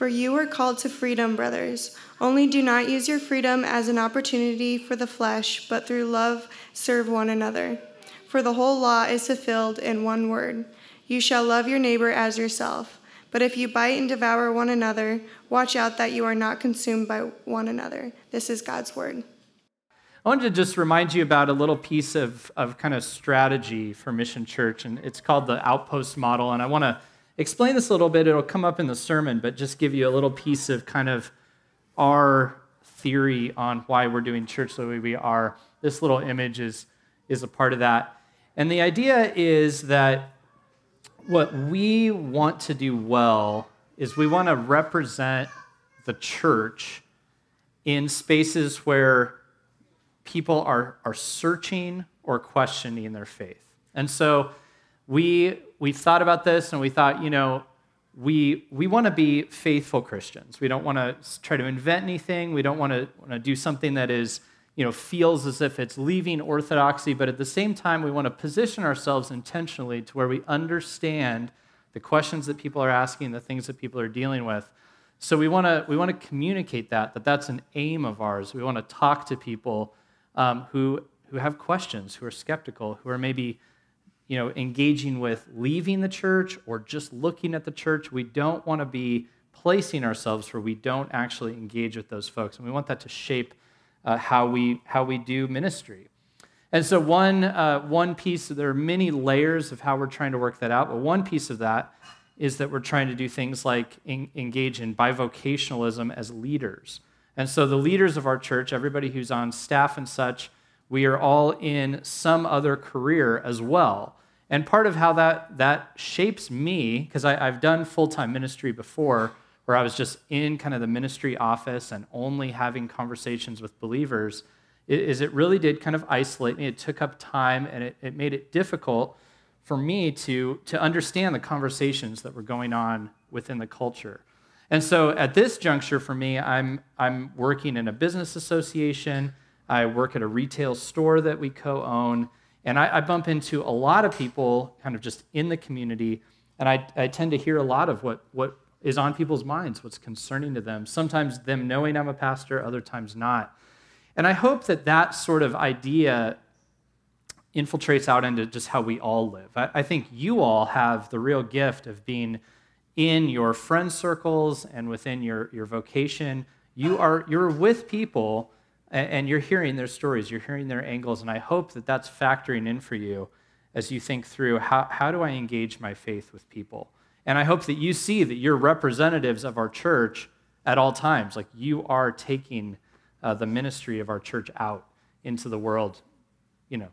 For you were called to freedom, brothers. Only do not use your freedom as an opportunity for the flesh, but through love serve one another. For the whole law is fulfilled in one word You shall love your neighbor as yourself. But if you bite and devour one another, watch out that you are not consumed by one another. This is God's word. I wanted to just remind you about a little piece of, of kind of strategy for Mission Church, and it's called the Outpost Model. And I want to explain this a little bit. It'll come up in the sermon, but just give you a little piece of kind of our theory on why we're doing church the way we are. This little image is, is a part of that. And the idea is that what we want to do well is we want to represent the church in spaces where people are, are searching or questioning their faith. And so we we thought about this and we thought, you know, we we want to be faithful Christians. We don't want to try to invent anything. We don't want to want to do something that is, you know, feels as if it's leaving orthodoxy, but at the same time we want to position ourselves intentionally to where we understand the questions that people are asking, the things that people are dealing with. So we want to we want to communicate that that that's an aim of ours. We want to talk to people um, who who have questions, who are skeptical, who are maybe you know, engaging with leaving the church or just looking at the church. We don't want to be placing ourselves where we don't actually engage with those folks, and we want that to shape uh, how we how we do ministry. And so one uh, one piece, there are many layers of how we're trying to work that out, but one piece of that is that we're trying to do things like in, engage in bivocationalism as leaders. And so the leaders of our church, everybody who's on staff and such, we are all in some other career as well. And part of how that, that shapes me, because I've done full time ministry before, where I was just in kind of the ministry office and only having conversations with believers, is it really did kind of isolate me. It took up time and it, it made it difficult for me to, to understand the conversations that were going on within the culture. And so at this juncture for me, I'm, I'm working in a business association. I work at a retail store that we co own. And I, I, bump into a lot of people kind of just in the community, and I, I tend to hear a lot of what, what is on people's minds, what's concerning to them. Sometimes them knowing I'm a pastor, other times not. And I hope that that sort of idea infiltrates out into just how we all live. I, I think you all have the real gift of being in your friend circles and within your, your vocation. You are, you're with people and you're hearing their stories, you're hearing their angles, and I hope that that's factoring in for you as you think through how, how do I engage my faith with people? And I hope that you see that you're representatives of our church at all times. Like you are taking uh, the ministry of our church out into the world, you know,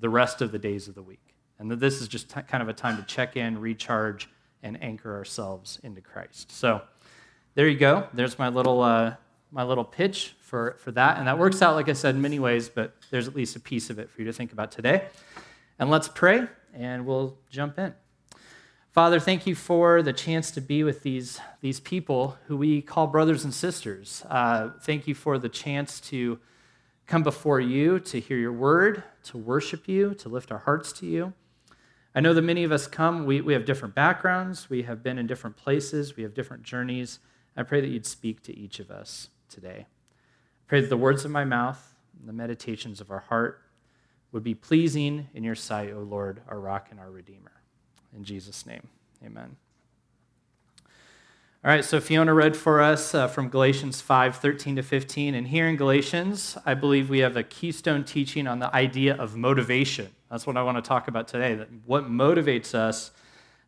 the rest of the days of the week. And that this is just t- kind of a time to check in, recharge, and anchor ourselves into Christ. So there you go. There's my little, uh, my little pitch for, for that. And that works out, like I said, in many ways, but there's at least a piece of it for you to think about today. And let's pray, and we'll jump in. Father, thank you for the chance to be with these, these people who we call brothers and sisters. Uh, thank you for the chance to come before you, to hear your word, to worship you, to lift our hearts to you. I know that many of us come, we, we have different backgrounds, we have been in different places, we have different journeys. I pray that you'd speak to each of us today. Pray that the words of my mouth and the meditations of our heart would be pleasing in your sight, O Lord, our rock and our redeemer. In Jesus' name, amen. All right, so Fiona read for us uh, from Galatians 5 13 to 15. And here in Galatians, I believe we have a keystone teaching on the idea of motivation. That's what I want to talk about today, that what motivates us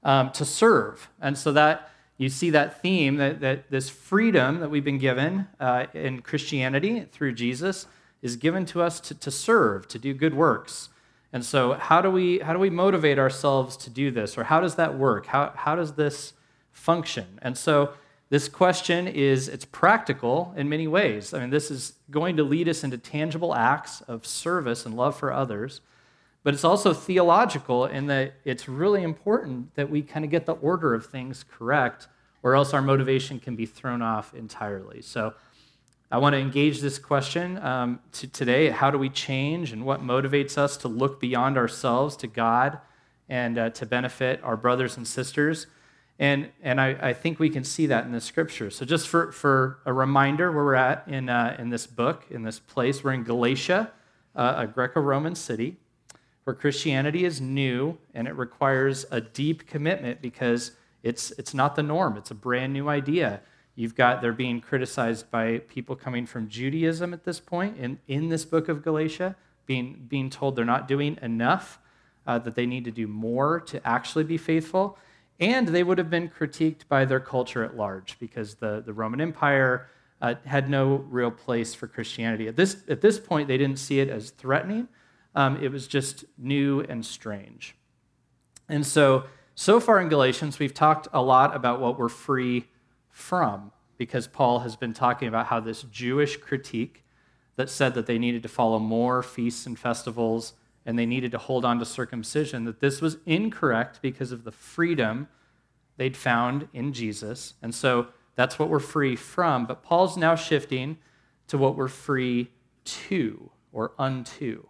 um, to serve. And so that you see that theme, that, that this freedom that we've been given uh, in Christianity through Jesus is given to us to, to serve, to do good works. And so, how do, we, how do we motivate ourselves to do this? Or how does that work? How, how does this function? And so, this question is it's practical in many ways. I mean, this is going to lead us into tangible acts of service and love for others. But it's also theological in that it's really important that we kind of get the order of things correct, or else our motivation can be thrown off entirely. So I want to engage this question um, to today. How do we change and what motivates us to look beyond ourselves to God and uh, to benefit our brothers and sisters? And, and I, I think we can see that in the scripture. So, just for, for a reminder where we're at in, uh, in this book, in this place, we're in Galatia, uh, a Greco Roman city, where Christianity is new and it requires a deep commitment because it's, it's not the norm, it's a brand new idea. You've got, they're being criticized by people coming from Judaism at this point in, in this book of Galatia, being, being told they're not doing enough, uh, that they need to do more to actually be faithful. And they would have been critiqued by their culture at large because the, the Roman Empire uh, had no real place for Christianity. At this, at this point, they didn't see it as threatening, um, it was just new and strange. And so, so far in Galatians, we've talked a lot about what we're free from because Paul has been talking about how this Jewish critique that said that they needed to follow more feasts and festivals and they needed to hold on to circumcision, that this was incorrect because of the freedom they'd found in Jesus. And so that's what we're free from. But Paul's now shifting to what we're free to or unto.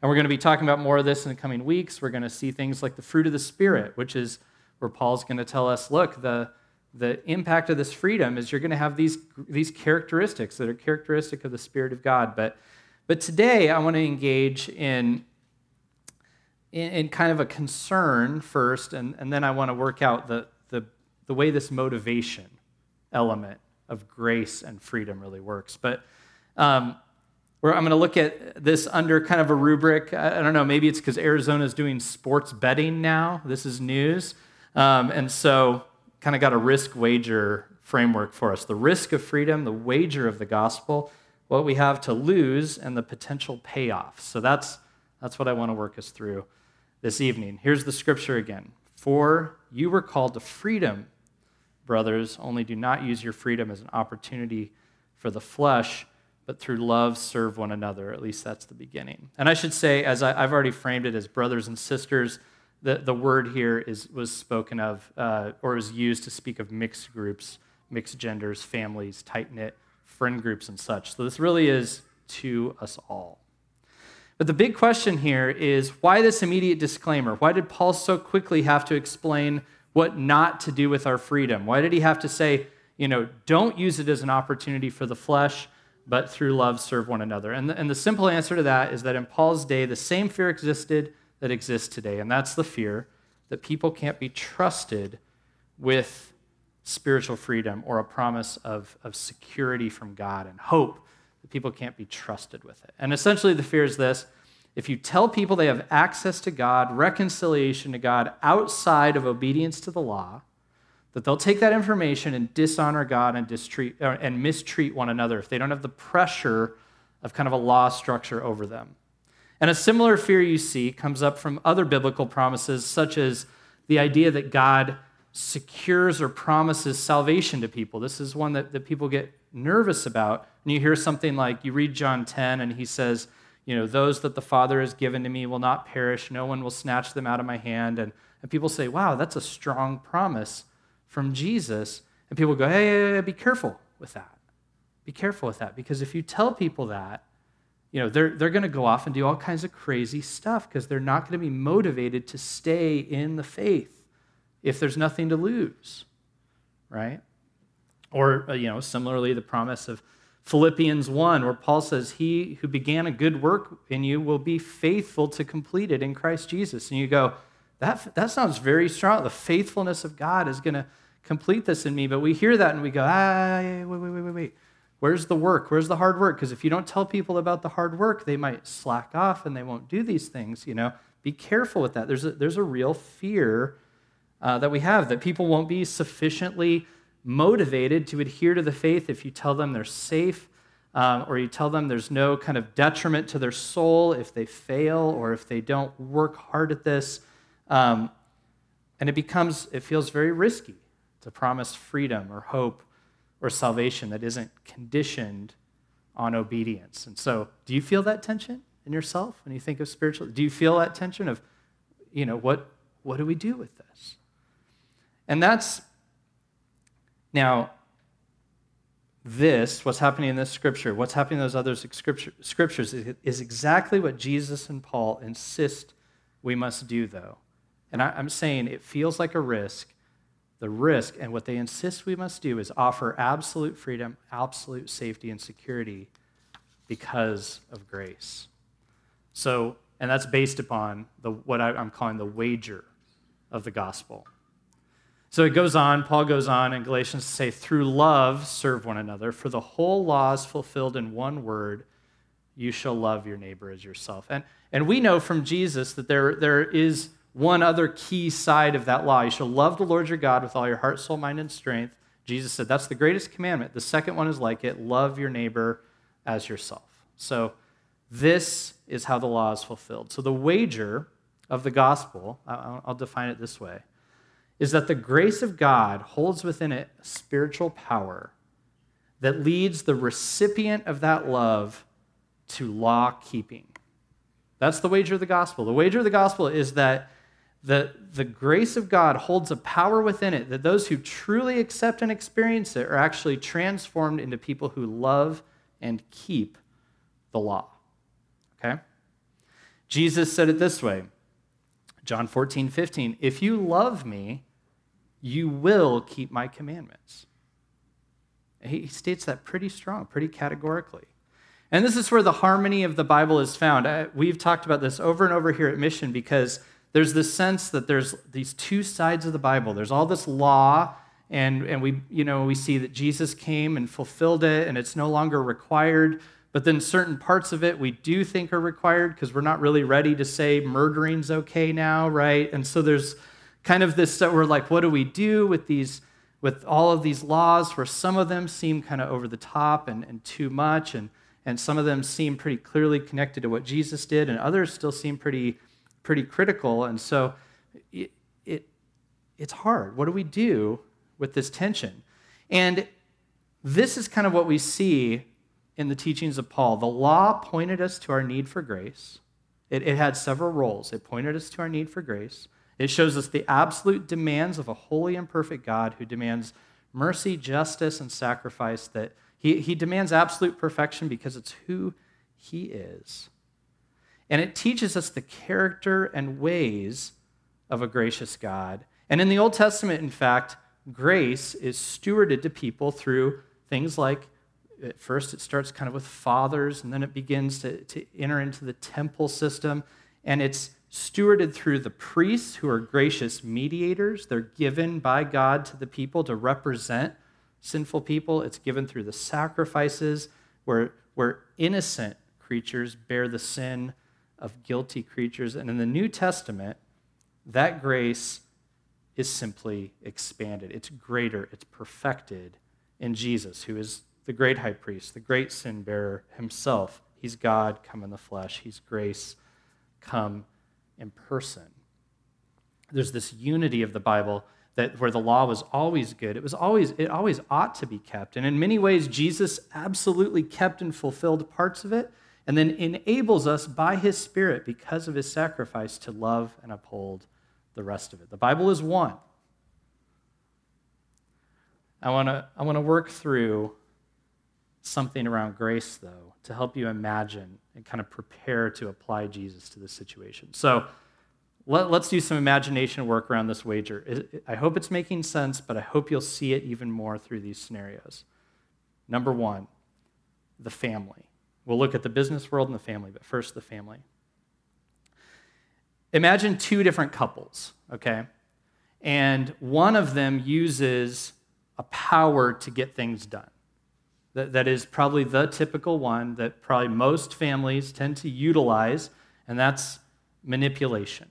And we're going to be talking about more of this in the coming weeks. We're going to see things like the fruit of the Spirit, which is where Paul's going to tell us look, the, the impact of this freedom is you're going to have these, these characteristics that are characteristic of the Spirit of God. But but today, I want to engage in, in, in, kind of a concern first, and, and then I want to work out the, the, the way this motivation element of grace and freedom really works. But um, I'm going to look at this under kind of a rubric. I, I don't know, maybe it's because Arizona is doing sports betting now. This is news. Um, and so, kind of got a risk wager framework for us the risk of freedom, the wager of the gospel what we have to lose and the potential payoff. So that's, that's what I want to work us through this evening. Here's the scripture again For you were called to freedom, brothers, only do not use your freedom as an opportunity for the flesh, but through love serve one another. At least that's the beginning. And I should say, as I, have already framed it as brothers and sisters, the, the word here is, was spoken of uh, or is used to speak of mixed groups, mixed genders, families, tight knit friend groups and such. So this really is to us all. But the big question here is why this immediate disclaimer? Why did Paul so quickly have to explain what not to do with our freedom? Why did he have to say, you know, don't use it as an opportunity for the flesh, but through love serve one another? And the, and the simple answer to that is that in Paul's day, the same fear existed that exists today, and that's the fear that people can't be trusted with spiritual freedom or a promise of, of security from God and hope that people can't be trusted with it. And essentially, the fear is this if you tell people they have access to God, reconciliation to God outside of obedience to the law, that they'll take that information and dishonor God and, distreat, uh, and mistreat one another if they don't have the pressure of kind of a law structure over them. And a similar fear you see comes up from other biblical promises, such as the idea that God secures or promises salvation to people. This is one that, that people get nervous about. And you hear something like, you read John 10, and he says, You know, those that the Father has given to me will not perish, no one will snatch them out of my hand. And, and people say, Wow, that's a strong promise from Jesus. And people go, Hey, hey, hey be careful with that. Be careful with that. Because if you tell people that, you know, they're, they're going to go off and do all kinds of crazy stuff because they're not going to be motivated to stay in the faith if there's nothing to lose, right? Or, uh, you know, similarly, the promise of Philippians 1, where Paul says, He who began a good work in you will be faithful to complete it in Christ Jesus. And you go, that, that sounds very strong. The faithfulness of God is going to complete this in me. But we hear that and we go, ah, wait, wait, wait, wait, wait. Where's the work? Where's the hard work? Because if you don't tell people about the hard work, they might slack off and they won't do these things, you know. Be careful with that. There's a, there's a real fear uh, that we have, that people won't be sufficiently motivated to adhere to the faith if you tell them they're safe um, or you tell them there's no kind of detriment to their soul if they fail or if they don't work hard at this. Um, and it becomes, it feels very risky to promise freedom or hope or salvation that isn't conditioned on obedience. And so, do you feel that tension in yourself when you think of spiritual? Do you feel that tension of, you know, what, what do we do with this? And that's now this, what's happening in this scripture, what's happening in those other scripture, scriptures, is exactly what Jesus and Paul insist we must do, though. And I, am saying it feels like a risk, the risk. And what they insist we must do is offer absolute freedom, absolute safety, and security because of grace. So, and that's based upon the, what I'm calling the wager of the gospel. So it goes on, Paul goes on in Galatians to say, through love, serve one another, for the whole law is fulfilled in one word you shall love your neighbor as yourself. And, and we know from Jesus that there, there is one other key side of that law. You shall love the Lord your God with all your heart, soul, mind, and strength. Jesus said that's the greatest commandment. The second one is like it love your neighbor as yourself. So, this is how the law is fulfilled. So, the wager of the gospel, I'll define it this way, is that the grace of God holds within it spiritual power that leads the recipient of that love to law keeping. That's the wager of the gospel. The wager of the gospel is that the, the grace of God holds a power within it that those who truly accept and experience it are actually transformed into people who love and keep the law. Okay? Jesus said it this way John 14, 15. If you love me, you will keep my commandments. He states that pretty strong, pretty categorically. And this is where the harmony of the Bible is found. We've talked about this over and over here at Mission because there's this sense that there's these two sides of the Bible. There's all this law, and, and we, you know, we see that Jesus came and fulfilled it, and it's no longer required. But then certain parts of it we do think are required because we're not really ready to say murdering's okay now, right? And so there's kind of this that we're like, what do we do with these, with all of these laws where some of them seem kind of over the top and, and too much, and, and some of them seem pretty clearly connected to what Jesus did, and others still seem pretty, pretty critical. And so it, it it's hard. What do we do with this tension? And this is kind of what we see in the teachings of Paul. The law pointed us to our need for grace. It, it, had several roles. It pointed us to our need for grace. It shows us the absolute demands of a holy and perfect God who demands mercy, justice, and sacrifice. That he, he demands absolute perfection because it's who he is. And it teaches us the character and ways of a gracious God. And in the Old Testament, in fact, grace is stewarded to people through things like at first it starts kind of with fathers, and then it begins to, to enter into the temple system. And it's stewarded through the priests, who are gracious mediators. They're given by God to the people to represent sinful people. It's given through the sacrifices, where, where innocent creatures bear the sin of guilty creatures. And in the New Testament, that grace is simply expanded. It's greater, it's perfected in Jesus, who is the great high priest, the great sin bearer himself. He's God come in the flesh, He's grace come in person. There's this unity of the Bible that where the law was always good, it was always it always ought to be kept. And in many ways, Jesus absolutely kept and fulfilled parts of it, and then enables us by his Spirit, because of his sacrifice, to love and uphold the rest of it. The Bible is one. I want to I want to work through something around grace, though, to help you imagine and kind of prepare to apply Jesus to this situation. So let, us do some imagination work around this wager. I hope it's making sense, but I hope you'll see it even more through these scenarios. Number one, the family. We'll look at the business world and the family, but first, the family. Imagine two different couples, okay? And one of them uses a power to get things done that, that is probably the typical one that probably most families tend to utilize, and that's manipulation.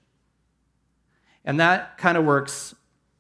And that kind of works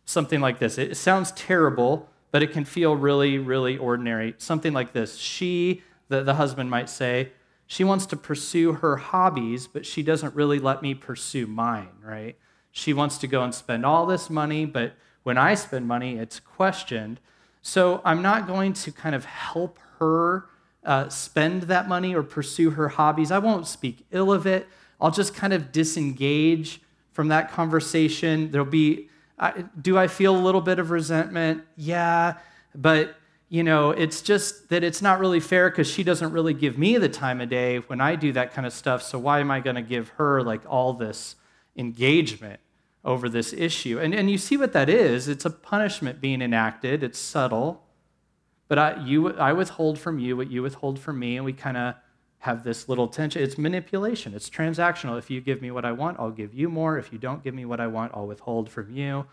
something like this. It sounds terrible, but it can feel really, really ordinary. Something like this. She, the, the husband might say, she wants to pursue her hobbies, but she doesn't really let me pursue mine, right? She wants to go and spend all this money, but when I spend money, it's questioned. So I'm not going to kind of help her uh, spend that money or pursue her hobbies. I won't speak ill of it. I'll just kind of disengage from that conversation. There'll be, uh, do I feel a little bit of resentment? Yeah, but you know, it's just that it's not really fair because she doesn't really give me the time of day when I do that kind of stuff. So why am I going to give her like all this engagement over this issue. And, and you see what that is it's a punishment being enacted, it's subtle. But I, you, I withhold from you what you withhold from me, and we kind of have this little tension. It's manipulation, it's transactional. If you give me what I want, I'll give you more. If you don't give me what I want, I'll withhold from you.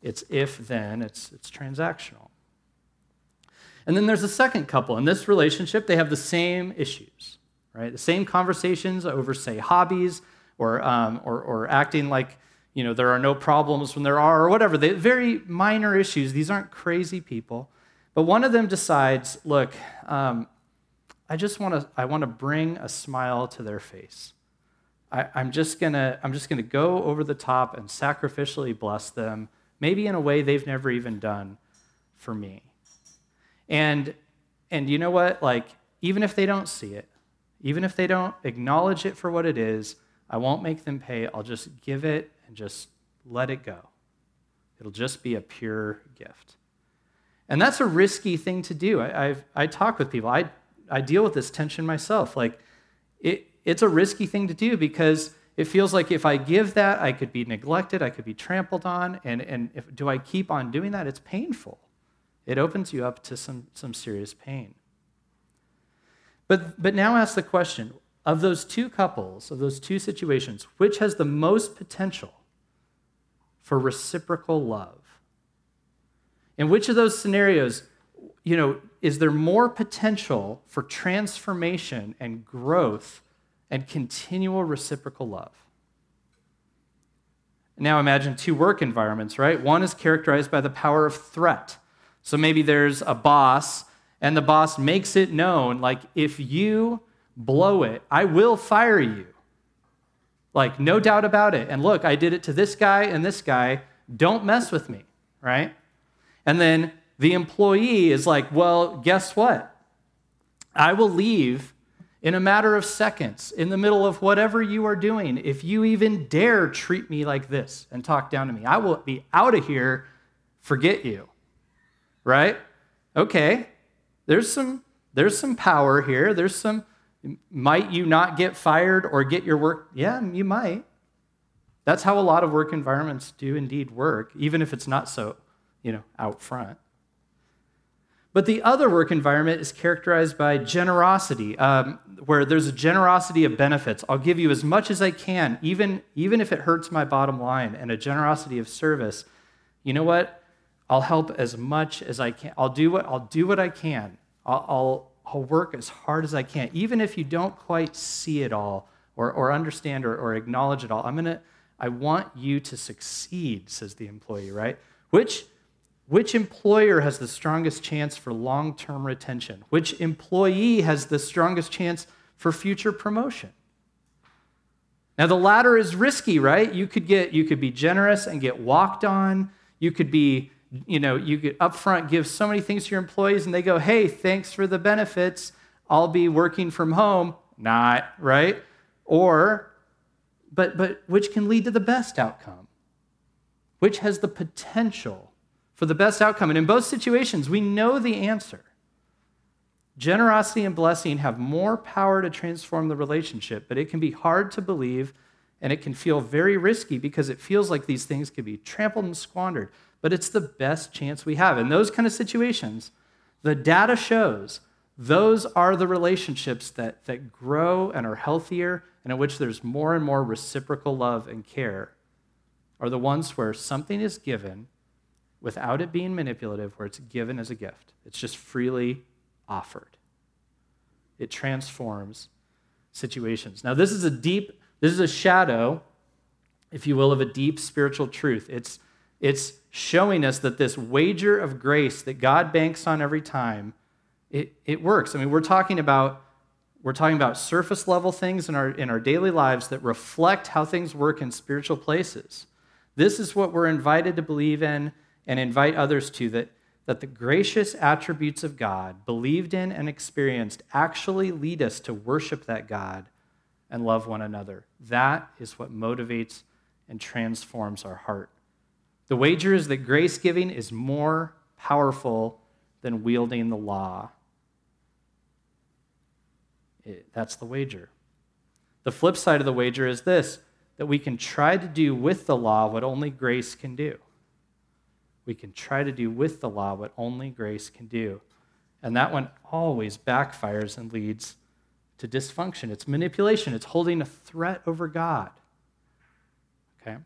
It's if then, it's, it's transactional. And then there's a second couple. In this relationship, they have the same issues, right? The same conversations over, say, hobbies or, um, or, or acting like you know, there are no problems when there are, or whatever. They, very minor issues. These aren't crazy people. But one of them decides, look, um, I just want to I want to bring a smile to their face. I, I'm just gonna I'm just gonna go over the top and sacrificially bless them, maybe in a way they've never even done for me. And and you know what? Like, even if they don't see it, even if they don't acknowledge it for what it is, I won't make them pay. I'll just give it and just let it go. It'll just be a pure gift. And that's a risky thing to do. I, I've, I talk with people. I I deal with this tension myself. Like, it, it's a risky thing to do because it feels like if I give that, I could be neglected, I could be trampled on. And, and if, do I keep on doing that? It's painful. It opens you up to some, some serious pain. But, but now ask the question of those two couples, of those two situations, which has the most potential for reciprocal love? In which of those scenarios, you know, is there more potential for transformation and growth and continual reciprocal love? Now imagine two work environments, right? One is characterized by the power of threat. So maybe there's a boss, and the boss makes it known like, if you blow it, I will fire you. Like, no doubt about it. And look, I did it to this guy and this guy. Don't mess with me, right? And then the employee is like, well, guess what? I will leave in a matter of seconds in the middle of whatever you are doing. If you even dare treat me like this and talk down to me, I will be out of here, forget you. Right? Okay. There's some there's some power here. There's some might you not get fired or get your work? Yeah, you might. That's how a lot of work environments do indeed work, even if it's not so, you know, out front. But the other work environment is characterized by generosity, um, where there's a generosity of benefits. I'll give you as much as I can, even, even if it hurts my bottom line, and a generosity of service. You know what? I'll help as much as I can. I'll do what, I'll do what I can. I'll, I'll, I'll work as hard as I can, even if you don't quite see it all or, or understand or, or acknowledge it all. I'm gonna, I want you to succeed, says the employee, right? Which which employer has the strongest chance for long term retention? Which employee has the strongest chance for future promotion? Now, the latter is risky, right? You could, get, you could be generous and get walked on. You could be, you know, you could upfront give so many things to your employees and they go, hey, thanks for the benefits. I'll be working from home. Not, right? Or, but, but which can lead to the best outcome? Which has the potential for the best outcome. And in both situations, we know the answer. Generosity and blessing have more power to transform the relationship, but it can be hard to believe and it can feel very risky because it feels like these things could be trampled and squandered. But it's the best chance we have. In those kind of situations, the data shows those are the relationships that, that grow and are healthier and in which there's more and more reciprocal love and care, are the ones where something is given without it being manipulative, where it's given as a gift. It's just freely offered. It transforms situations. Now, this is a deep, this is a shadow, if you will, of a deep spiritual truth. It's, it's showing us that this wager of grace that God banks on every time, it, it works. I mean, we're talking about we're talking about surface level things in our, in our daily lives that reflect how things work in spiritual places. This is what we're invited to believe in and invite others to that, that the gracious attributes of God, believed in and experienced, actually lead us to worship that God and love one another. That is what motivates and transforms our heart. The wager is that grace giving is more powerful than wielding the law. It, that's the wager. The flip side of the wager is this that we can try to do with the law what only grace can do. We can try to do with the law what only grace can do. And that one always backfires and leads to dysfunction. It's manipulation, it's holding a threat over God. Okay?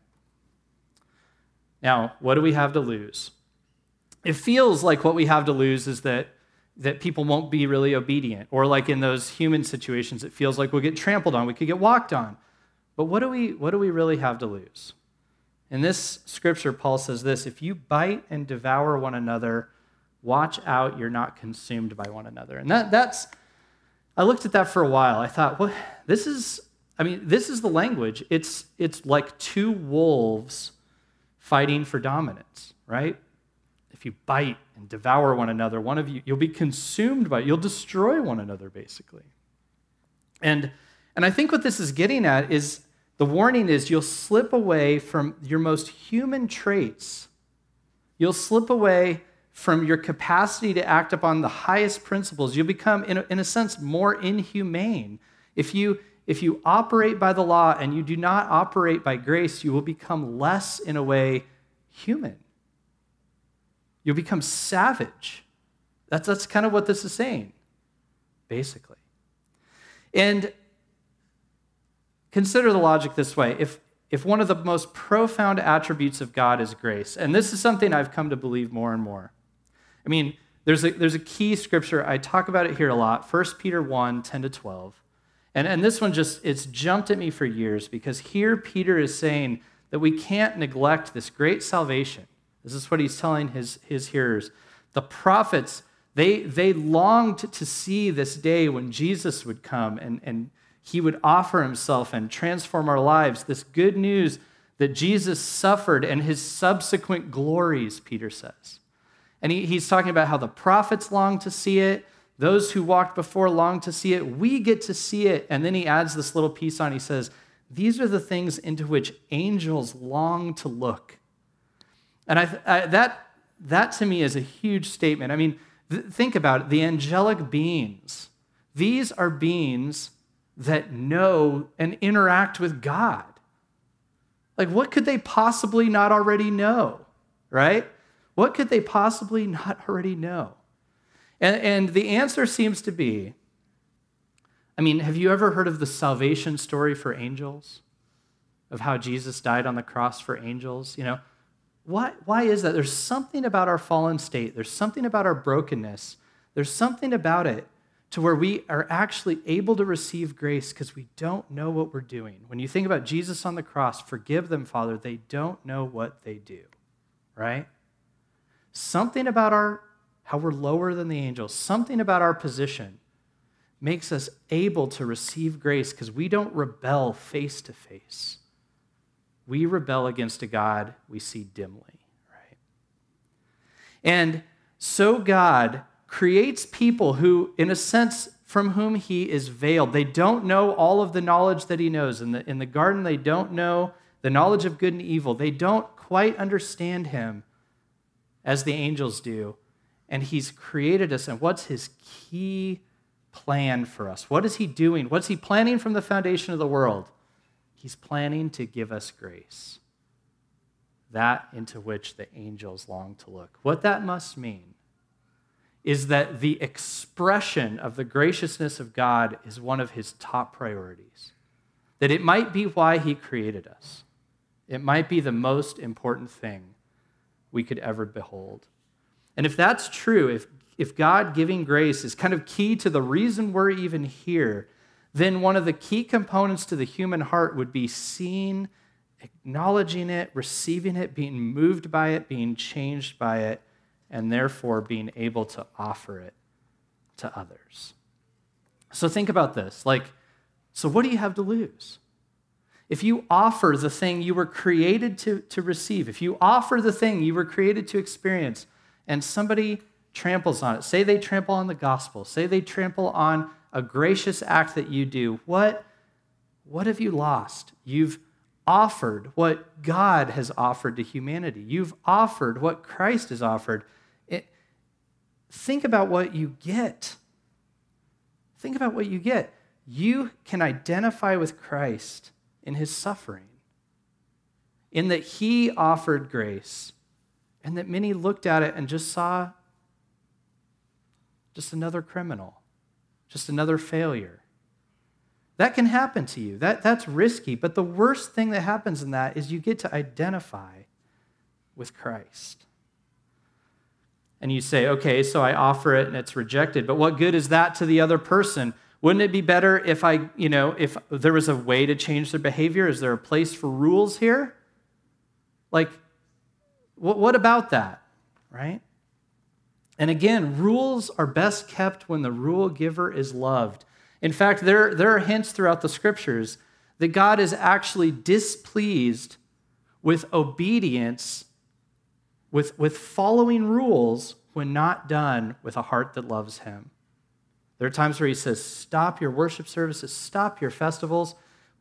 Now, what do we have to lose? It feels like what we have to lose is that, that people won't be really obedient. Or like in those human situations, it feels like we'll get trampled on, we could get walked on. But what do we, what do we really have to lose? In this scripture, Paul says this if you bite and devour one another, watch out you're not consumed by one another. And that, that's, I looked at that for a while. I thought, what, this is, I mean, this is the language. It's, it's like two wolves fighting for dominance, right? If you bite and devour one another, one of you, you'll be consumed by it. You'll destroy one another, basically. And, and I think what this is getting at is the warning is you'll slip away from your most human traits. You'll slip away from your capacity to act upon the highest principles. You'll become, in a, in a sense, more inhumane. If you, if you operate by the law and you do not operate by grace, you will become less, in a way, human. You'll become savage. That's, that's kind of what this is saying, basically. And Consider the logic this way if, if one of the most profound attributes of God is grace, and this is something I've come to believe more and more. I mean, there's a, there's a key scripture, I talk about it here a lot 1 Peter 1 10 to 12. And, and this one just, it's jumped at me for years because here Peter is saying that we can't neglect this great salvation. This is what he's telling his, his hearers. The prophets, they, they longed to see this day when Jesus would come and, and he would offer himself and transform our lives. This good news that Jesus suffered and his subsequent glories, Peter says. And he, he's talking about how the prophets longed to see it, those who walked before long to see it. We get to see it. And then he adds this little piece on. He says, These are the things into which angels long to look. And I, I, that, that to me is a huge statement. I mean, th- think about it the angelic beings. These are beings that know and interact with God. Like, what could they possibly not already know, right? What could they possibly not already know? And, and the answer seems to be I mean, have you ever heard of the salvation story for angels? Of how Jesus died on the cross for angels? You know, why, why is that? There's something about our fallen state, there's something about our brokenness, there's something about it to where we are actually able to receive grace because we don't know what we're doing. When you think about Jesus on the cross, forgive them, Father, they don't know what they do, right? Something about our how we're lower than the angels, something about our position makes us able to receive grace because we don't rebel face to face. We rebel against a God we see dimly, right? And so God creates people who, in a sense, from whom he is veiled. They don't know all of the knowledge that he knows. In the, in the garden, they don't know the knowledge of good and evil. They don't quite understand him as the angels do. And he's created us. And what's his key plan for us? What is he doing? What's he planning from the foundation of the world? He's planning to give us grace, that into which the angels long to look. What that must mean is that the expression of the graciousness of God is one of his top priorities. That it might be why he created us. It might be the most important thing we could ever behold. And if that's true, if, if God giving grace is kind of key to the reason we're even here, then one of the key components to the human heart would be seeing, acknowledging it, receiving it, being moved by it, being changed by it, and therefore being able to offer it to others. So think about this. Like, so what do you have to lose? If you offer the thing you were created to, to receive, if you offer the thing you were created to experience, and somebody tramples on it, say they trample on the gospel, say they trample on a gracious act that you do, what, what have you lost? You've offered what God has offered to humanity. You've offered what Christ has offered. It, think about what you get. Think about what you get. You can identify with Christ in his suffering. in that he offered grace, and that many looked at it and just saw just another criminal, just another failure. That can happen to you. That, that's risky. But the worst thing that happens in that is you get to identify with Christ. And you say, okay, so I offer it and it's rejected. But what good is that to the other person? Wouldn't it be better if I, you know, if there was a way to change their behavior? Is there a place for rules here? Like, what about that, right? And again, rules are best kept when the rule giver is loved. In fact, there, there are hints throughout the scriptures that God is actually displeased with obedience, with, with following rules when not done with a heart that loves Him. There are times where He says, Stop your worship services, stop your festivals.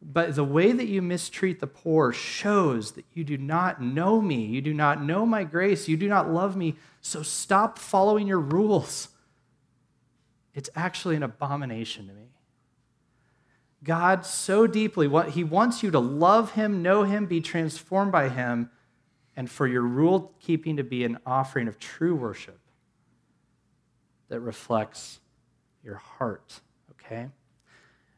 But the way that you mistreat the poor shows that you do not know me. You do not know my grace. You do not love me. So stop following your rules. It's actually an abomination to me. God so deeply, what he wants you to love him, know him, be transformed by him, and for your rule keeping to be an offering of true worship that reflects your heart, okay?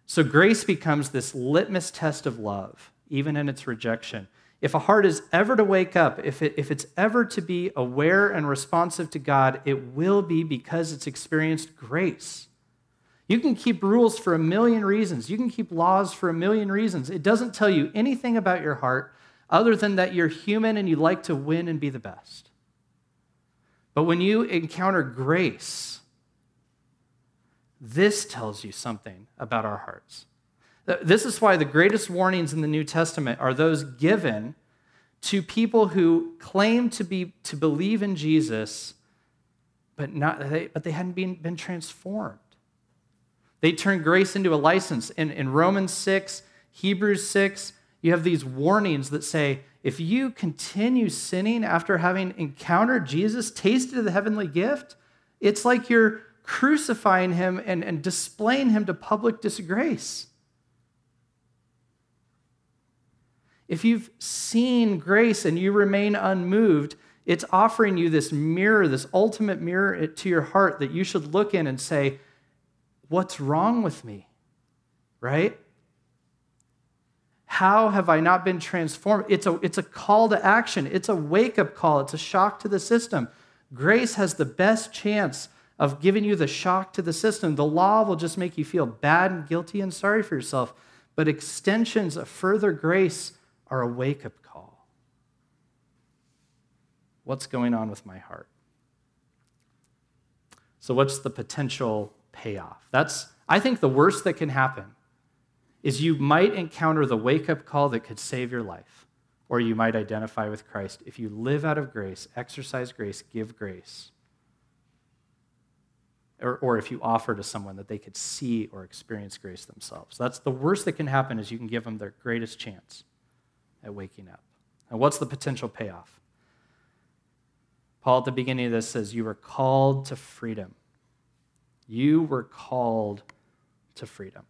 So grace becomes this litmus test of love, even in its rejection. If a heart is ever to wake up, if, it, if it's ever to be aware and responsive to God, it will be because it's experienced grace. You can keep rules for a million reasons. You can keep laws for a million reasons. It doesn't tell you anything about your heart other than that you're human and you like to win and be the best. But when you encounter grace, this tells you something about our hearts. This is why the greatest warnings in the New Testament are those given to people who claim to, be, to believe in Jesus, but, not, they, but they hadn't been, been transformed. They turn grace into a license. In, in Romans 6, Hebrews 6, you have these warnings that say if you continue sinning after having encountered Jesus, tasted the heavenly gift, it's like you're crucifying him and, and displaying him to public disgrace. If you've seen grace and you remain unmoved, it's offering you this mirror, this ultimate mirror to your heart that you should look in and say, What's wrong with me? Right? How have I not been transformed? It's a, it's a call to action, it's a wake up call, it's a shock to the system. Grace has the best chance of giving you the shock to the system. The law will just make you feel bad and guilty and sorry for yourself. But extensions of further grace are a wake up call. What's going on with my heart? So, what's the potential payoff? That's, I think, the worst that can happen is you might encounter the wake up call that could save your life, or you might identify with Christ. If you live out of grace, exercise grace, give grace or, or if you offer to someone that they could see or experience grace themselves. That's the worst that can happen is you can give them their greatest chance at waking up. And what's the potential payoff? Paul at the beginning of this says, You were called to freedom. You were called to freedom.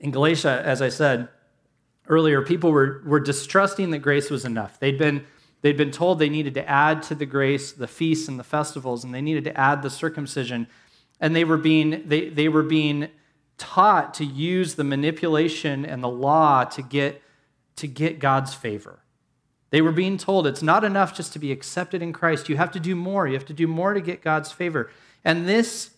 In Galatia, as I said earlier, people were, were distrusting that grace was enough. They'd been They'd been told they needed to add to the grace the feasts and the festivals, and they needed to add the circumcision. And they were being, they, they were being taught to use the manipulation and the law to get, to get God's favor. They were being told it's not enough just to be accepted in Christ. You have to do more. You have to do more to get God's favor. And this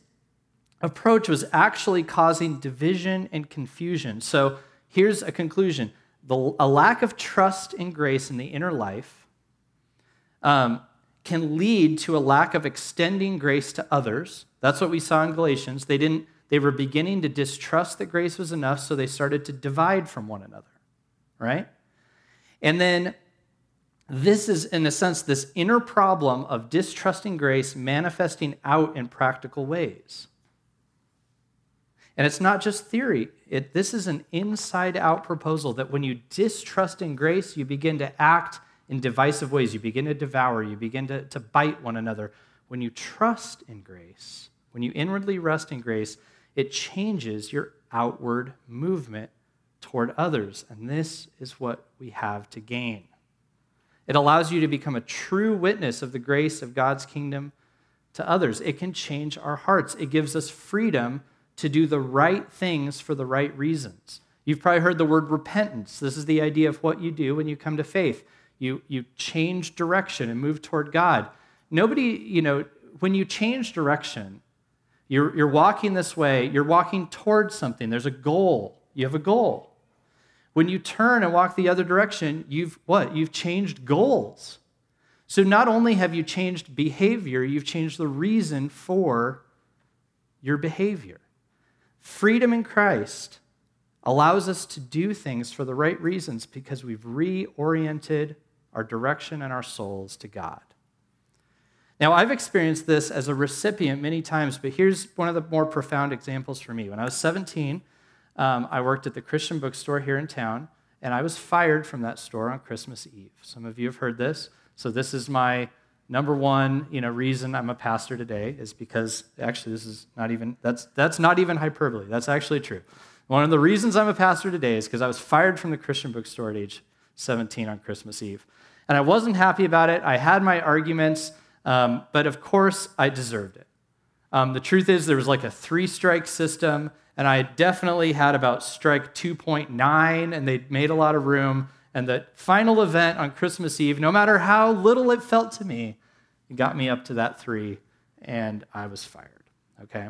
approach was actually causing division and confusion. So here's a conclusion the, a lack of trust in grace in the inner life um, can lead to a lack of extending grace to others. That's what we saw in Galatians. They didn't. They were beginning to distrust that grace was enough, so they started to divide from one another, right? And then this is, in a sense, this inner problem of distrusting grace manifesting out in practical ways. And it's not just theory, it, this is an inside out proposal that when you distrust in grace, you begin to act in divisive ways. You begin to devour, you begin to, to bite one another. When you trust in grace, when you inwardly rest in grace, it changes your outward movement toward others. And this is what we have to gain. It allows you to become a true witness of the grace of God's kingdom to others. It can change our hearts. It gives us freedom to do the right things for the right reasons. You've probably heard the word repentance. This is the idea of what you do when you come to faith. You, you change direction and move toward God. Nobody, you know, when you change direction, you're, you're walking this way, you're walking towards something. There's a goal. You have a goal. When you turn and walk the other direction, you've what? You've changed goals. So not only have you changed behavior, you've changed the reason for your behavior. Freedom in Christ allows us to do things for the right reasons because we've reoriented our direction and our souls to God. Now, I've experienced this as a recipient many times, but here's one of the more profound examples for me. When I was 17, um, I worked at the Christian bookstore here in town, and I was fired from that store on Christmas Eve. Some of you have heard this. So, this is my number one you know, reason I'm a pastor today, is because actually, this is not even, that's, that's not even hyperbole. That's actually true. One of the reasons I'm a pastor today is because I was fired from the Christian bookstore at age 17 on Christmas Eve. And I wasn't happy about it. I had my arguments. Um, but of course, I deserved it. Um, the truth is, there was like a three strike system, and I definitely had about strike 2.9, and they made a lot of room. And the final event on Christmas Eve, no matter how little it felt to me, it got me up to that three, and I was fired. Okay?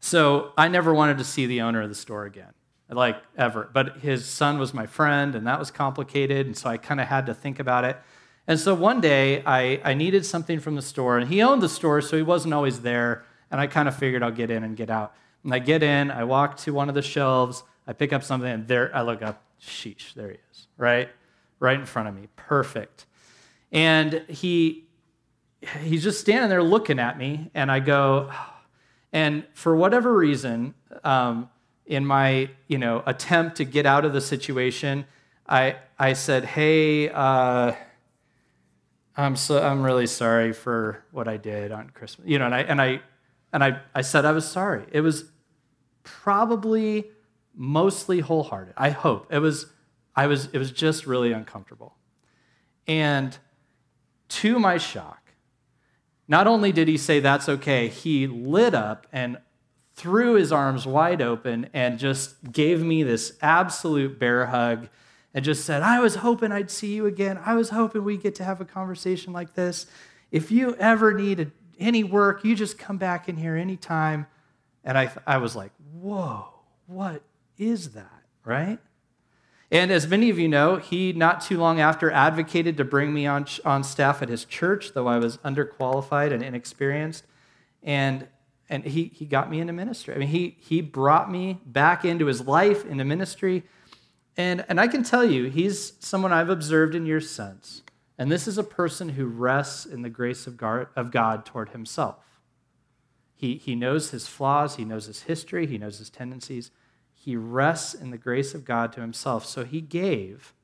So I never wanted to see the owner of the store again, like ever. But his son was my friend, and that was complicated, and so I kind of had to think about it. And so one day I, I needed something from the store, and he owned the store, so he wasn't always there. And I kind of figured I'll get in and get out. And I get in, I walk to one of the shelves, I pick up something, and there I look up, sheesh, there he is, right? Right in front of me. Perfect. And he he's just standing there looking at me, and I go, and for whatever reason, um, in my you know attempt to get out of the situation, I I said, hey, uh, I'm so I'm really sorry for what I did on Christmas. You know, and I and I and I, I said I was sorry. It was probably mostly wholehearted. I hope. It was I was it was just really uncomfortable. And to my shock, not only did he say that's okay, he lit up and threw his arms wide open and just gave me this absolute bear hug and just said, I was hoping I'd see you again. I was hoping we'd get to have a conversation like this. If you ever need any work, you just come back in here anytime. And I, I was like, whoa, what is that, right? And as many of you know, he not too long after advocated to bring me on, on staff at his church, though I was underqualified and inexperienced. And, and he, he got me into ministry. I mean, he, he brought me back into his life, into ministry. And, and I can tell you, he's someone I've observed in years since. And this is a person who rests in the grace of God, of God toward himself. He, he knows his flaws, he knows his history, he knows his tendencies. He rests in the grace of God to himself. So he gave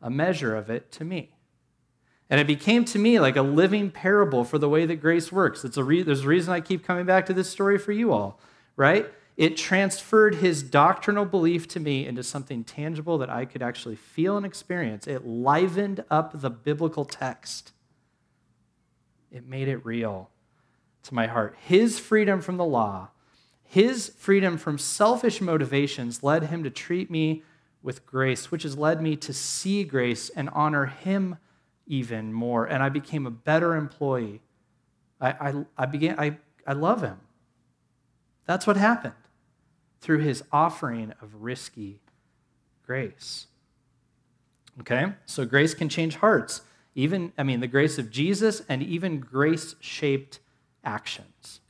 a measure of it to me. And it became to me like a living parable for the way that grace works. It's a re- there's a reason I keep coming back to this story for you all, right? It transferred his doctrinal belief to me into something tangible that I could actually feel and experience. It livened up the biblical text, it made it real to my heart. His freedom from the law, his freedom from selfish motivations led him to treat me with grace, which has led me to see grace and honor him even more. And I became a better employee. I, I, I began, I, I love him. That's what happened through his offering of risky grace. Okay? So grace can change hearts. Even, I mean, the grace of Jesus and even grace shaped actions.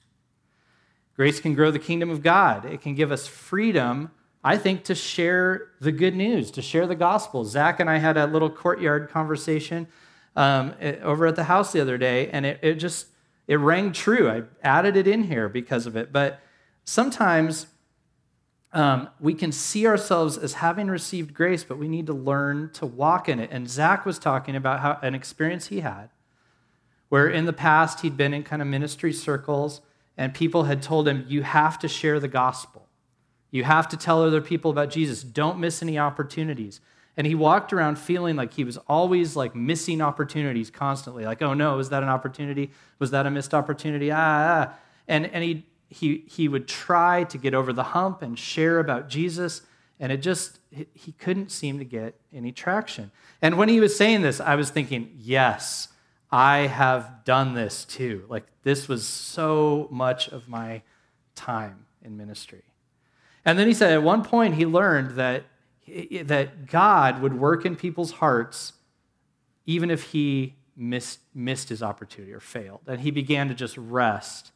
Grace can grow the kingdom of God. It can give us freedom, I think, to share the good news, to share the gospel. Zach and I had a little courtyard conversation um, over at the house the other day, and it, it just it rang true. I added it in here because of it. But sometimes um, we can see ourselves as having received grace, but we need to learn to walk in it. And Zach was talking about how an experience he had where in the past he'd been in kind of ministry circles and people had told him, You have to share the gospel. You have to tell other people about Jesus. Don't miss any opportunities. And he walked around feeling like he was always like missing opportunities constantly. Like, oh no, was that an opportunity? Was that a missed opportunity? Ah, ah. And, and he, he, he would try to get over the hump and share about Jesus. And it just, he couldn't seem to get any traction. And when he was saying this, I was thinking, yes, I have done this too. Like, this was so much of my time in ministry. And then he said at one point he learned that, that God would work in people's hearts even if he missed, missed his opportunity or failed. And he began to just rest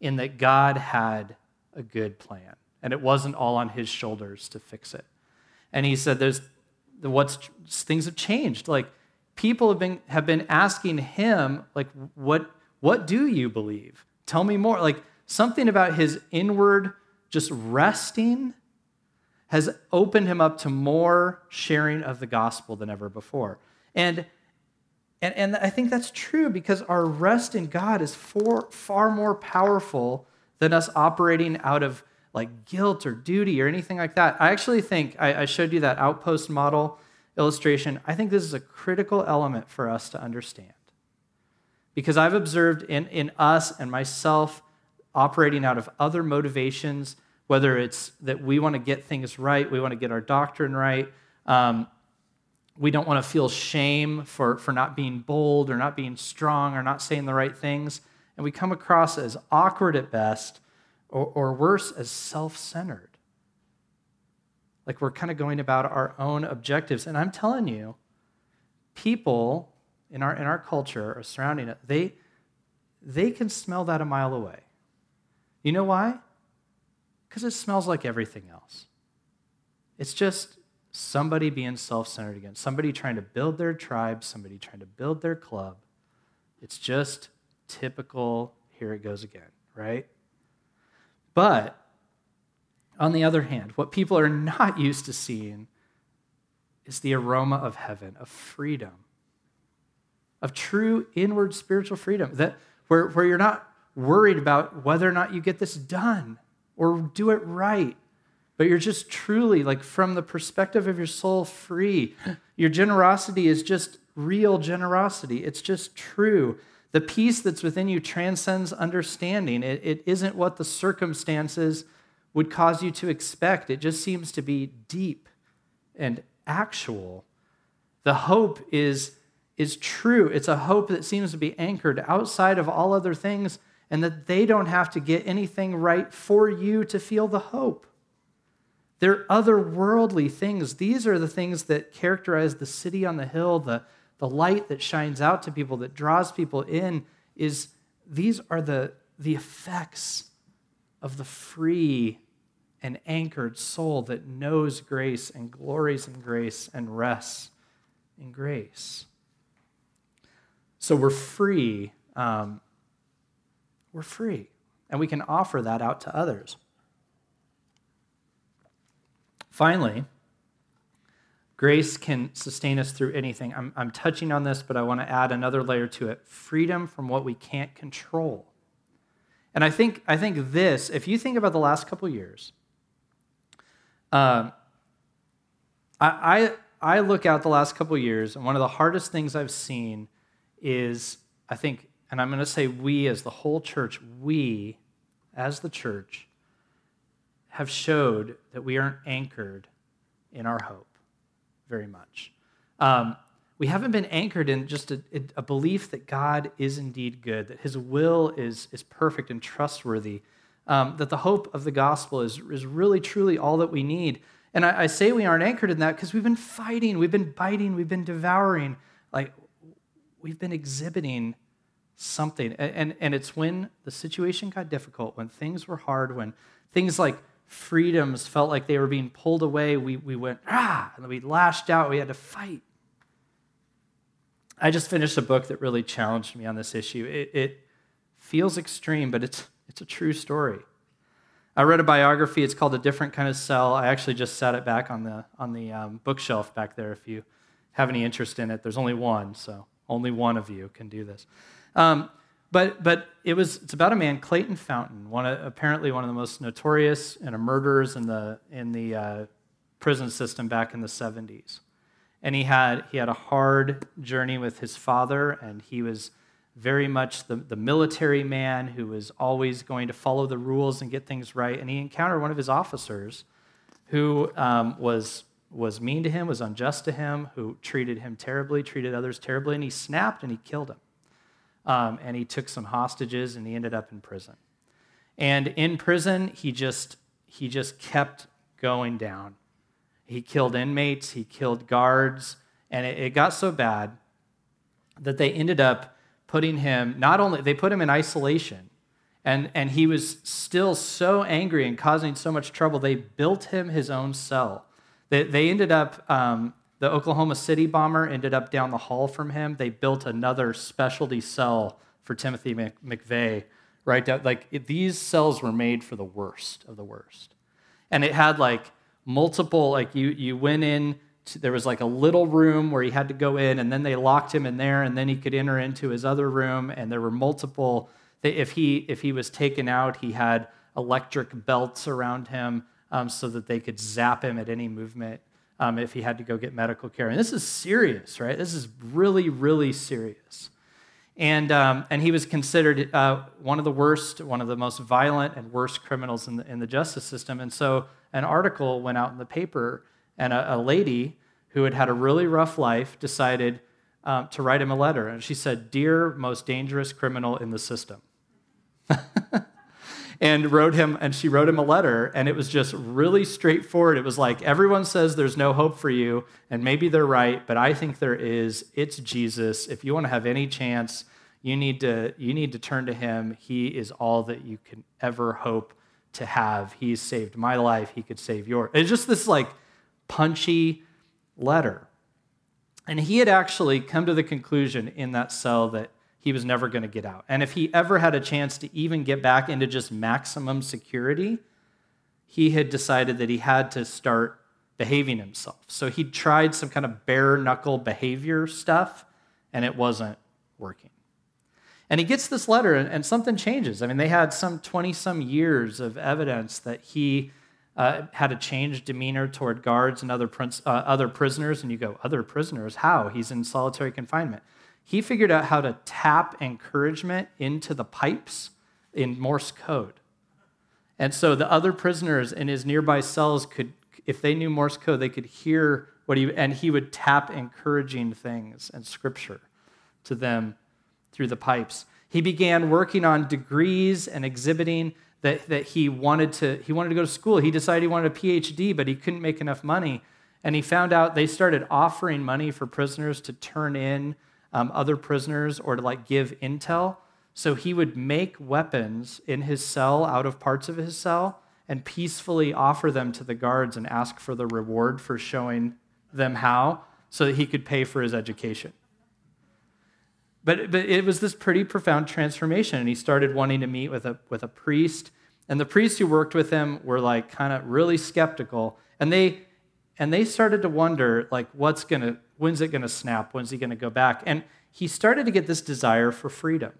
in that God had a good plan and it wasn't all on his shoulders to fix it. And he said there's what's things have changed. Like people have been have been asking him like what what do you believe? Tell me more. Like something about his inward just resting has opened him up to more sharing of the gospel than ever before. And, and, and I think that's true because our rest in God is for, far more powerful than us operating out of like guilt or duty or anything like that. I actually think I, I showed you that outpost model illustration. I think this is a critical element for us to understand. Because I've observed in, in us and myself operating out of other motivations, whether it's that we want to get things right, we want to get our doctrine right, um, we don't want to feel shame for, for not being bold or not being strong or not saying the right things. And we come across as awkward at best, or, or worse, as self centered. Like we're kind of going about our own objectives. And I'm telling you, people in our, in our culture or surrounding it, they, they can smell that a mile away. You know why? Because it smells like everything else. It's just somebody being self centered again, somebody trying to build their tribe, somebody trying to build their club. It's just typical, here it goes again, right? But on the other hand, what people are not used to seeing is the aroma of heaven, of freedom, of true inward spiritual freedom, that where, where you're not worried about whether or not you get this done or do it right. But you're just truly, like, from the perspective of your soul, free. Your generosity is just real generosity, it's just true. The peace that's within you transcends understanding. It, it isn't what the circumstances would cause you to expect, it just seems to be deep and actual. The hope is, is true. It's a hope that seems to be anchored outside of all other things and that they don't have to get anything right for you to feel the hope. They're otherworldly things. These are the things that characterize the city on the hill, the, the light that shines out to people, that draws people in, is these are the, the effects of the free and anchored soul that knows grace and glories in grace and rests in grace. So we're free um, we're free. And we can offer that out to others. Finally, grace can sustain us through anything. I'm, I'm touching on this, but I want to add another layer to it freedom from what we can't control. And I think, I think this, if you think about the last couple years, uh, I, I, I look out the last couple years, and one of the hardest things I've seen is, I think, and I'm going to say we as the whole church, we as the church have showed that we aren't anchored in our hope very much. Um, we haven't been anchored in just a, a, belief that God is indeed good, that his will is, is perfect and trustworthy, um, that the hope of the gospel is, is really, truly all that we need. And I, I say we aren't anchored in that because we've been fighting, we've been biting, we've been devouring, like we've been exhibiting something. And, and it's when the situation got difficult, when things were hard, when things like freedoms felt like they were being pulled away, we, we went, ah, and we lashed out, we had to fight. I just finished a book that really challenged me on this issue. It, it feels extreme, but it's, it's a true story. I read a biography. It's called A Different Kind of Cell. I actually just set it back on the, on the um, bookshelf back there if you have any interest in it. There's only one, so only one of you can do this. Um, but but it was it's about a man, Clayton Fountain, one of, apparently one of the most notorious and murderers in the in the uh, prison system back in the 70s. And he had he had a hard journey with his father, and he was very much the, the military man who was always going to follow the rules and get things right. And he encountered one of his officers who um, was was mean to him, was unjust to him, who treated him terribly, treated others terribly, and he snapped and he killed him. Um, and he took some hostages and he ended up in prison. And in prison, he just he just kept going down. He killed inmates, he killed guards, and it, it got so bad that they ended up putting him not only they put him in isolation, and and he was still so angry and causing so much trouble. They built him his own cell. They, they ended up um, the Oklahoma City bomber ended up down the hall from him. They built another specialty cell for Timothy McVeigh, right down. Like it, these cells were made for the worst of the worst, and it had like multiple. Like you you went in. To, there was like a little room where he had to go in, and then they locked him in there, and then he could enter into his other room, and there were multiple. If he if he was taken out, he had electric belts around him um, so that they could zap him at any movement um, if he had to go get medical care. And this is serious, right? This is really, really serious. And, um, and he was considered uh, one of the worst, one of the most violent and worst criminals in the, in the justice system. And so an article went out in the paper, and a, a lady who had had a really rough life decided um, to write him a letter. And she said, Dear most dangerous criminal in the system. and wrote him and she wrote him a letter and it was just really straightforward. It was like everyone says there's no hope for you and maybe they're right but i think there is. It's jesus. If you want to have any chance you need to you need to turn to him. He is all that you can ever hope to have. He's saved my life. He could save yours it's just this like punchy letter. And he had actually come to the conclusion in that cell that he was never going to get out. And if he ever had a chance to even get back into just maximum security, he had decided that he had to start behaving himself. So he tried some kind of bare knuckle behavior stuff, and it wasn't working. And he gets this letter, and, something changes. I mean, they had some 20 some years of evidence that he uh, had a changed demeanor toward guards and other, uh, other prisoners. And you go, Other prisoners? How? He's in solitary confinement he figured out how to tap encouragement into the pipes in Morse code. And so the other prisoners in his nearby cells could, if they knew Morse code, they could hear what he, and he would tap encouraging things and scripture to them through the pipes. He began working on degrees and exhibiting that, that he wanted to, he wanted to go to school. He decided he wanted a PhD, but he couldn't make enough money. And he found out they started offering money for prisoners to turn in um, other prisoners or to like give intel. So he would make weapons in his cell out of parts of his cell and peacefully offer them to the guards and ask for the reward for showing them how so that he could pay for his education. But, but it was this pretty profound transformation. And he started wanting to meet with a, with a priest. And the priests who worked with him were like kind of really skeptical. And they, and they started to wonder, like, what's to When's it going to snap? When's he going to go back? And he started to get this desire for freedom.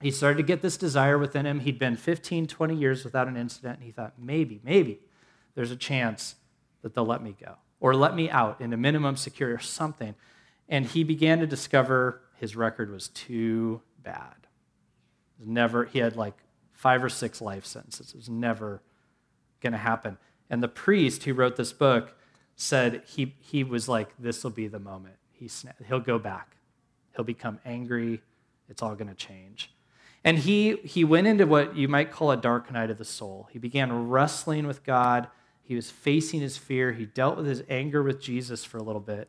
He started to get this desire within him. He'd been 15, 20 years without an incident, and he thought, maybe, maybe there's a chance that they'll let me go or let me out in a minimum security or something. And he began to discover his record was too bad. Was never, he had like five or six life sentences. It was never going to happen. And the priest who wrote this book said he, he was like, this will be the moment. He he'll go back. He'll become angry. It's all going to change. And he, he went into what you might call a dark night of the soul. He began wrestling with God. He was facing his fear. He dealt with his anger with Jesus for a little bit.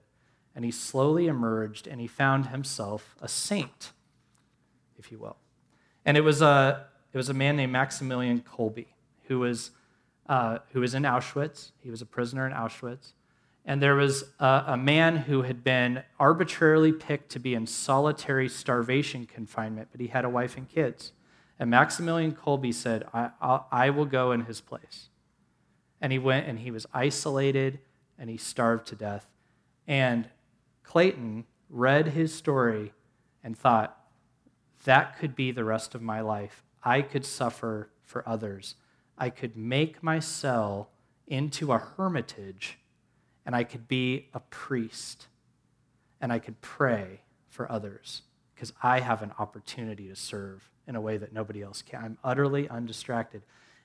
And he slowly emerged and he found himself a saint, if you will. And it was a, it was a man named Maximilian Kolbe who was uh, who was in Auschwitz. He was a prisoner in Auschwitz. And there was a, a, man who had been arbitrarily picked to be in solitary starvation confinement, but he had a wife and kids. And Maximilian Kolbe said, I, I'll, I will go in his place. And he went and he was isolated and he starved to death. And Clayton read his story and thought, that could be the rest of my life. I could suffer for others. I could make my cell into a hermitage, and I could be a priest, and I could pray for others because I have an opportunity to serve in a way that nobody else can. I'm utterly undistracted.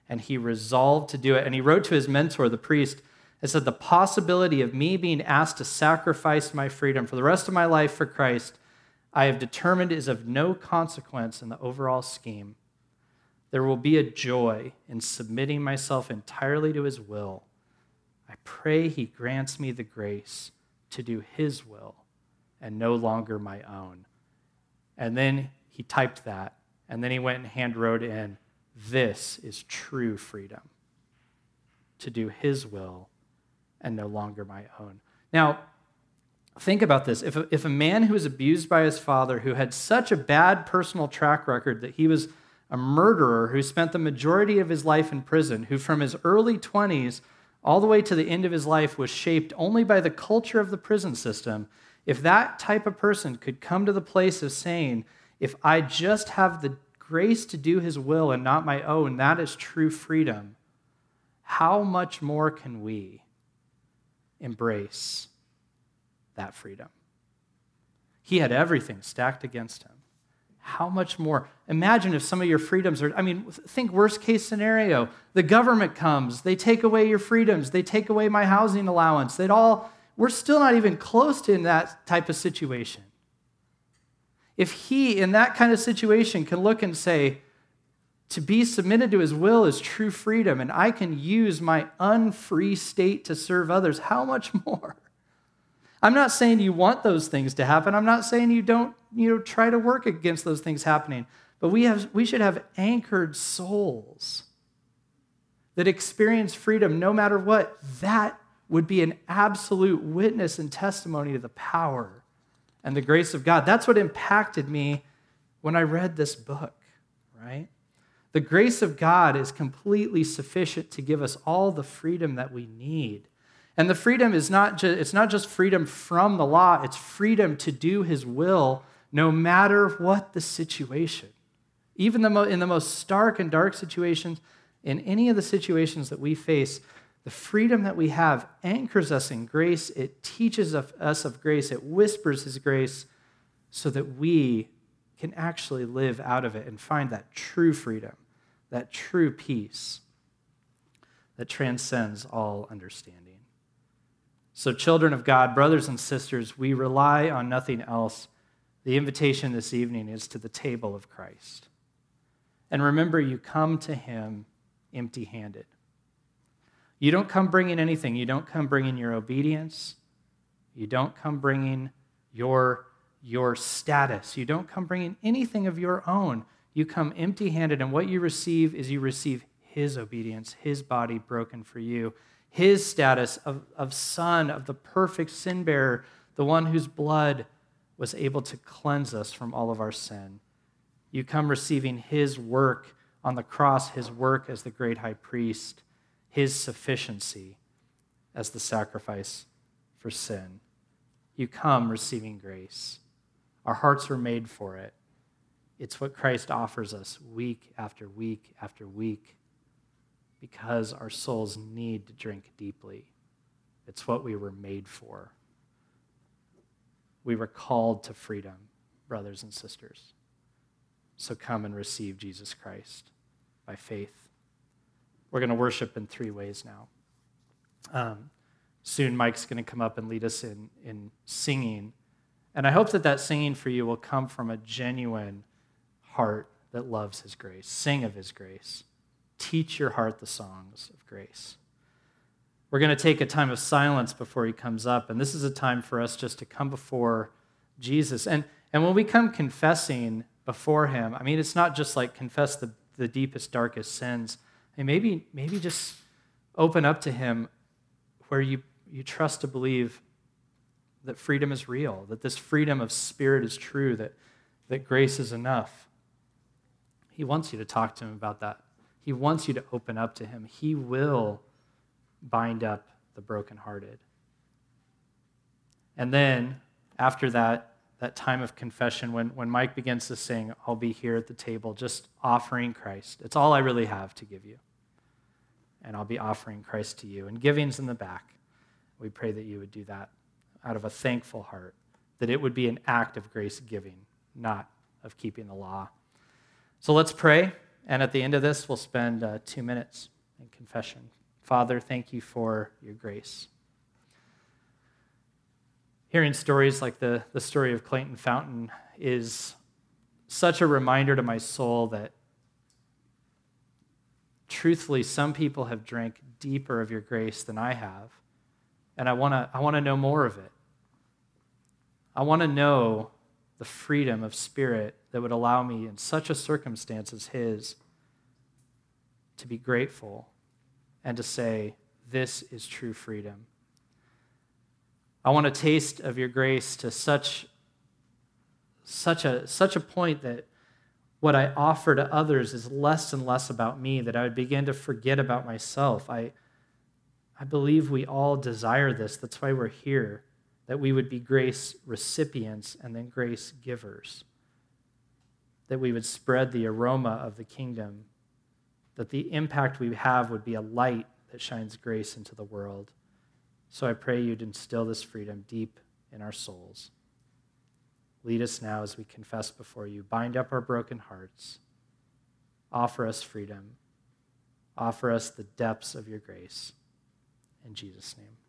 And he resolved to do it. And he wrote to his mentor, the priest, and said, The possibility of me being asked to sacrifice my freedom for the rest of my life for Christ, I have determined is of no consequence in the overall scheme. There will be a joy in submitting myself entirely to his will. I pray he grants me the grace to do his will and no longer my own. And then he typed that, and then he went and hand wrote in, This is true freedom to do his will and no longer my own. Now, think about this. If a, if a man who was abused by his father, who had such a bad personal track record that he was a murderer who spent the majority of his life in prison, who from his early 20s all the way to the end of his life was shaped only by the culture of the prison system, if that type of person could come to the place of saying, if I just have the grace to do his will and not my own, that is true freedom, how much more can we embrace that freedom? He had everything stacked against him. How much more? Imagine if some of your freedoms are, I mean, think worst case scenario. The government comes, they take away your freedoms, they take away my housing allowance. They'd all, we're still not even close to in that type of situation. If he, in that kind of situation, can look and say, to be submitted to his will is true freedom, and I can use my unfree state to serve others, how much more? I'm not saying you want those things to happen. I'm not saying you don't, you know, try to work against those things happening. But we have we should have anchored souls that experience freedom no matter what. That would be an absolute witness and testimony to the power and the grace of God. That's what impacted me when I read this book, right? The grace of God is completely sufficient to give us all the freedom that we need. And the freedom is not just, it's not just freedom from the law, it's freedom to do his will no matter what the situation. Even the mo- in the most stark and dark situations, in any of the situations that we face, the freedom that we have anchors us in grace. It teaches us of grace. It whispers his grace so that we can actually live out of it and find that true freedom, that true peace that transcends all understanding. So, children of God, brothers and sisters, we rely on nothing else. The invitation this evening is to the table of Christ. And remember, you come to him empty handed. You don't come bringing anything. You don't come bringing your obedience. You don't come bringing your, your status. You don't come bringing anything of your own. You come empty handed, and what you receive is you receive his obedience, his body broken for you his status of, of son, of the perfect sin bearer, the one whose blood was able to cleanse us from all of our sin. You come receiving his work on the cross, his work as the great high priest, his sufficiency as the sacrifice for sin. You come receiving grace. Our hearts were made for it. It's what Christ offers us week after week after week because our souls need to drink deeply. It's what we were made for. We were called to freedom, brothers and sisters. So come and receive Jesus Christ by faith. We're going to worship in three ways now. Um, soon, Mike's going to come up and lead us in, in singing. And I hope that that singing for you will come from a genuine heart that loves his grace. Sing of his grace. Teach your heart the songs of grace. We're going to take a time of silence before he comes up, and this is a time for us just to come before Jesus. And, and when we come confessing before him, I mean, it's not just like confess the, the deepest, darkest sins. Mean, maybe, maybe just open up to him where you, you trust to believe that freedom is real, that this freedom of spirit is true, that, that grace is enough. He wants you to talk to him about that he wants you to open up to him. He will bind up the brokenhearted. And then, after that, that time of confession when, when Mike begins to sing, I'll be here at the table, just offering Christ. It's all I really have to give you. And I'll be offering Christ to you. And giving's in the back. We pray that you would do that out of a thankful heart, that it would be an act of grace giving, not of keeping the law. So let's pray. And at the end of this, we'll spend uh, two minutes in confession. Father, thank you for your grace. Hearing stories like the, the story of Clayton Fountain is such a reminder to my soul that truthfully, some people have drank deeper of your grace than I have. And I want to I wanna know more of it. I want to know the freedom of spirit that would allow me, in such a circumstance as his, to be grateful and to say, This is true freedom. I want a taste of your grace to such, such, a, such a point that what I offer to others is less and less about me, that I would begin to forget about myself. I, I believe we all desire this. That's why we're here, that we would be grace recipients and then grace givers, that we would spread the aroma of the kingdom, that the impact we have would be a light that shines grace into the world. So I pray you'd instill this freedom deep in our souls. Lead us now as we confess before you. Bind up our broken hearts. Offer us freedom. Offer us the depths of your grace. In Jesus' name.